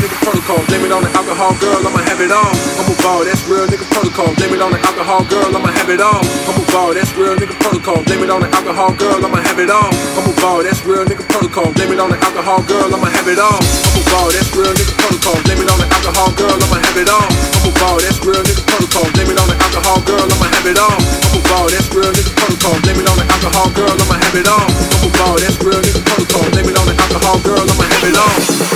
nigga protocol. Blame it on the alcohol, girl, I'ma have it all. I'm a ball, that's real nigga protocol. Blame it on the alcohol, girl, I'ma have it all. I'm a ball, that's real nigga protocol. Blame it on the alcohol, girl, I'ma have it all. I'm a ball, that's real nigga protocol. Blame it on the alcohol, girl, I'ma have it all. I'm a ball, that's real nigga protocol. Blame it on the alcohol, girl, I'ma have it all. I'm a ball, that's real nigga protocol. Blame it on the alcohol, girl, I'ma have it all. I'm a ball, that's real nigga protocol. Blame it on the alcohol, girl, I'ma have it all. I'm a ball, that's real nigga protocol. Blame it on the alcohol, girl, I'ma have it all.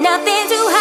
nothing to hide.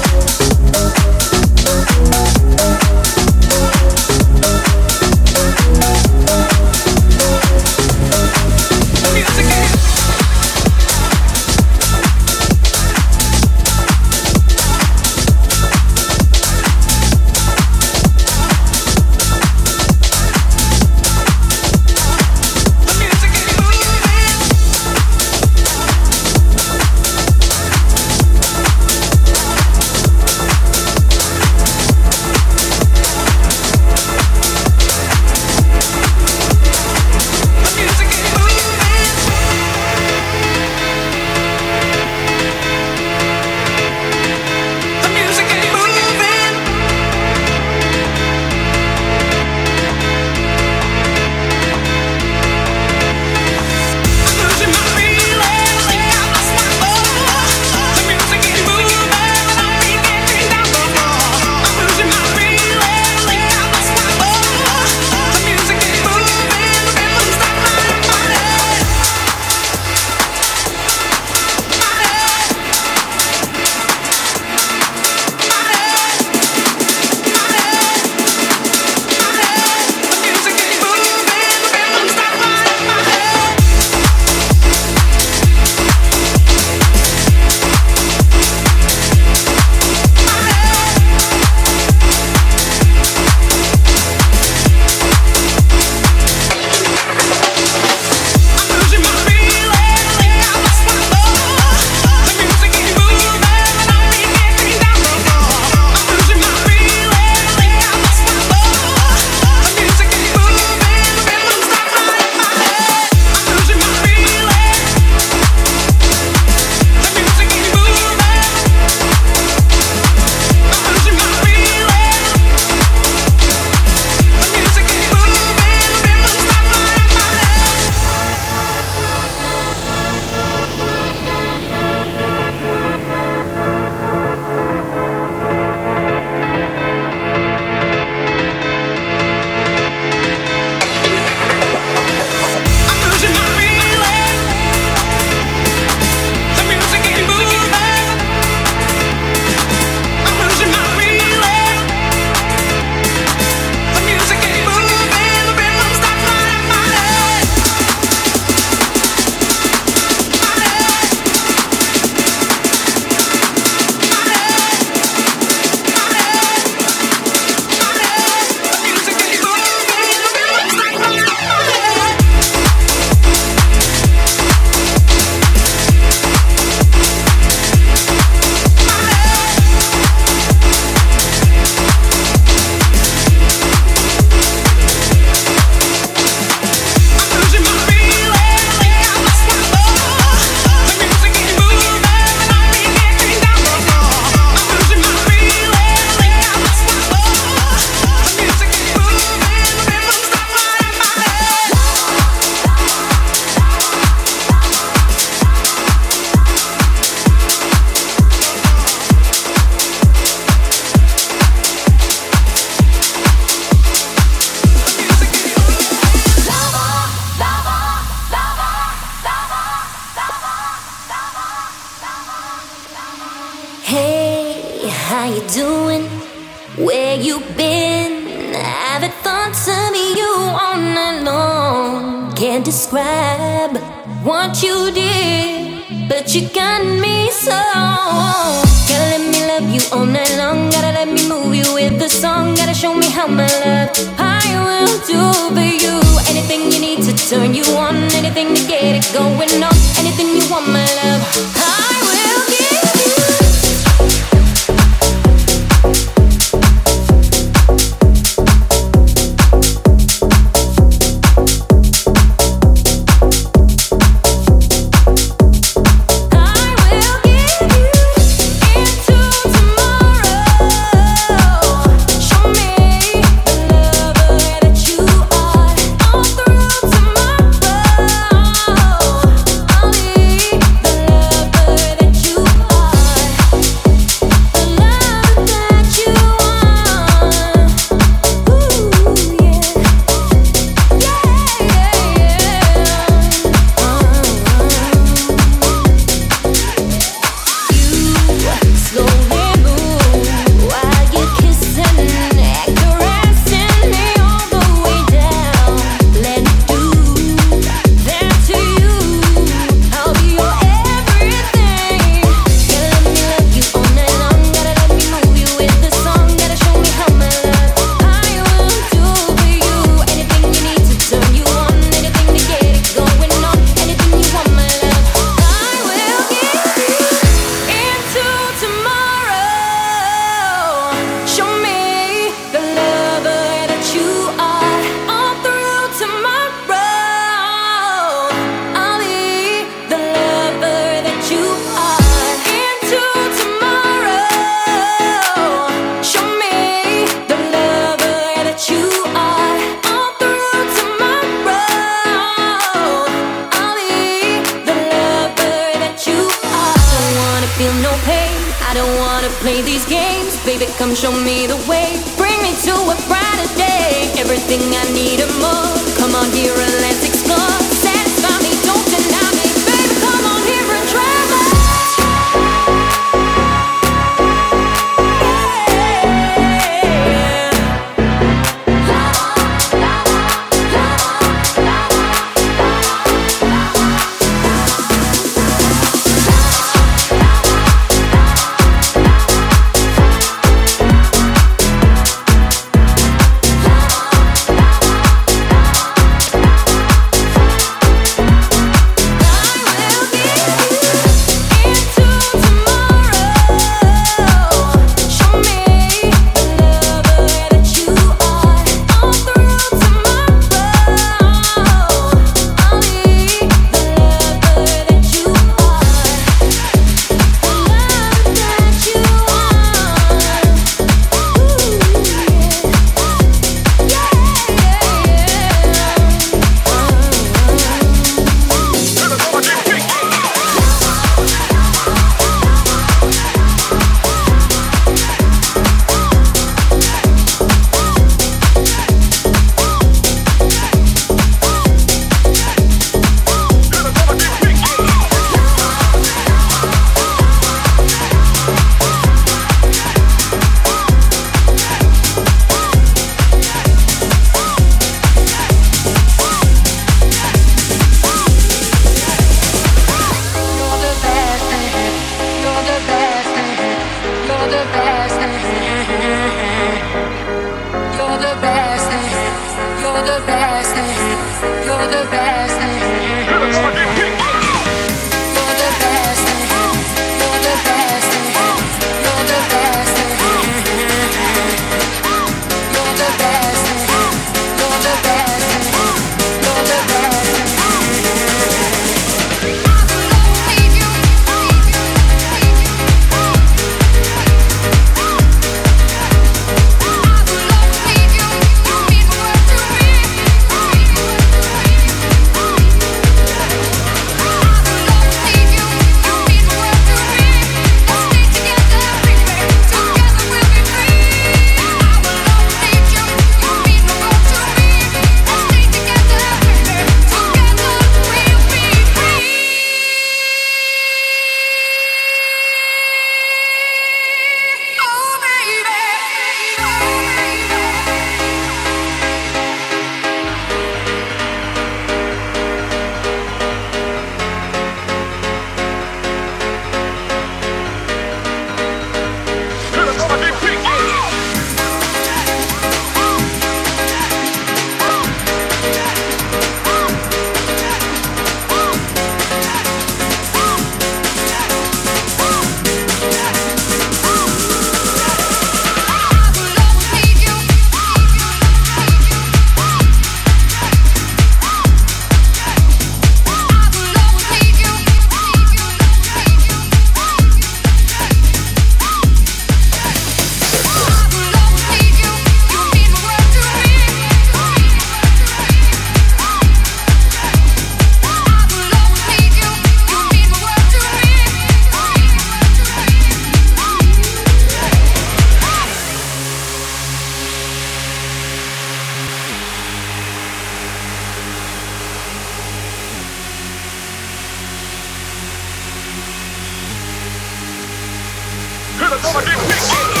Okay.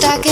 Da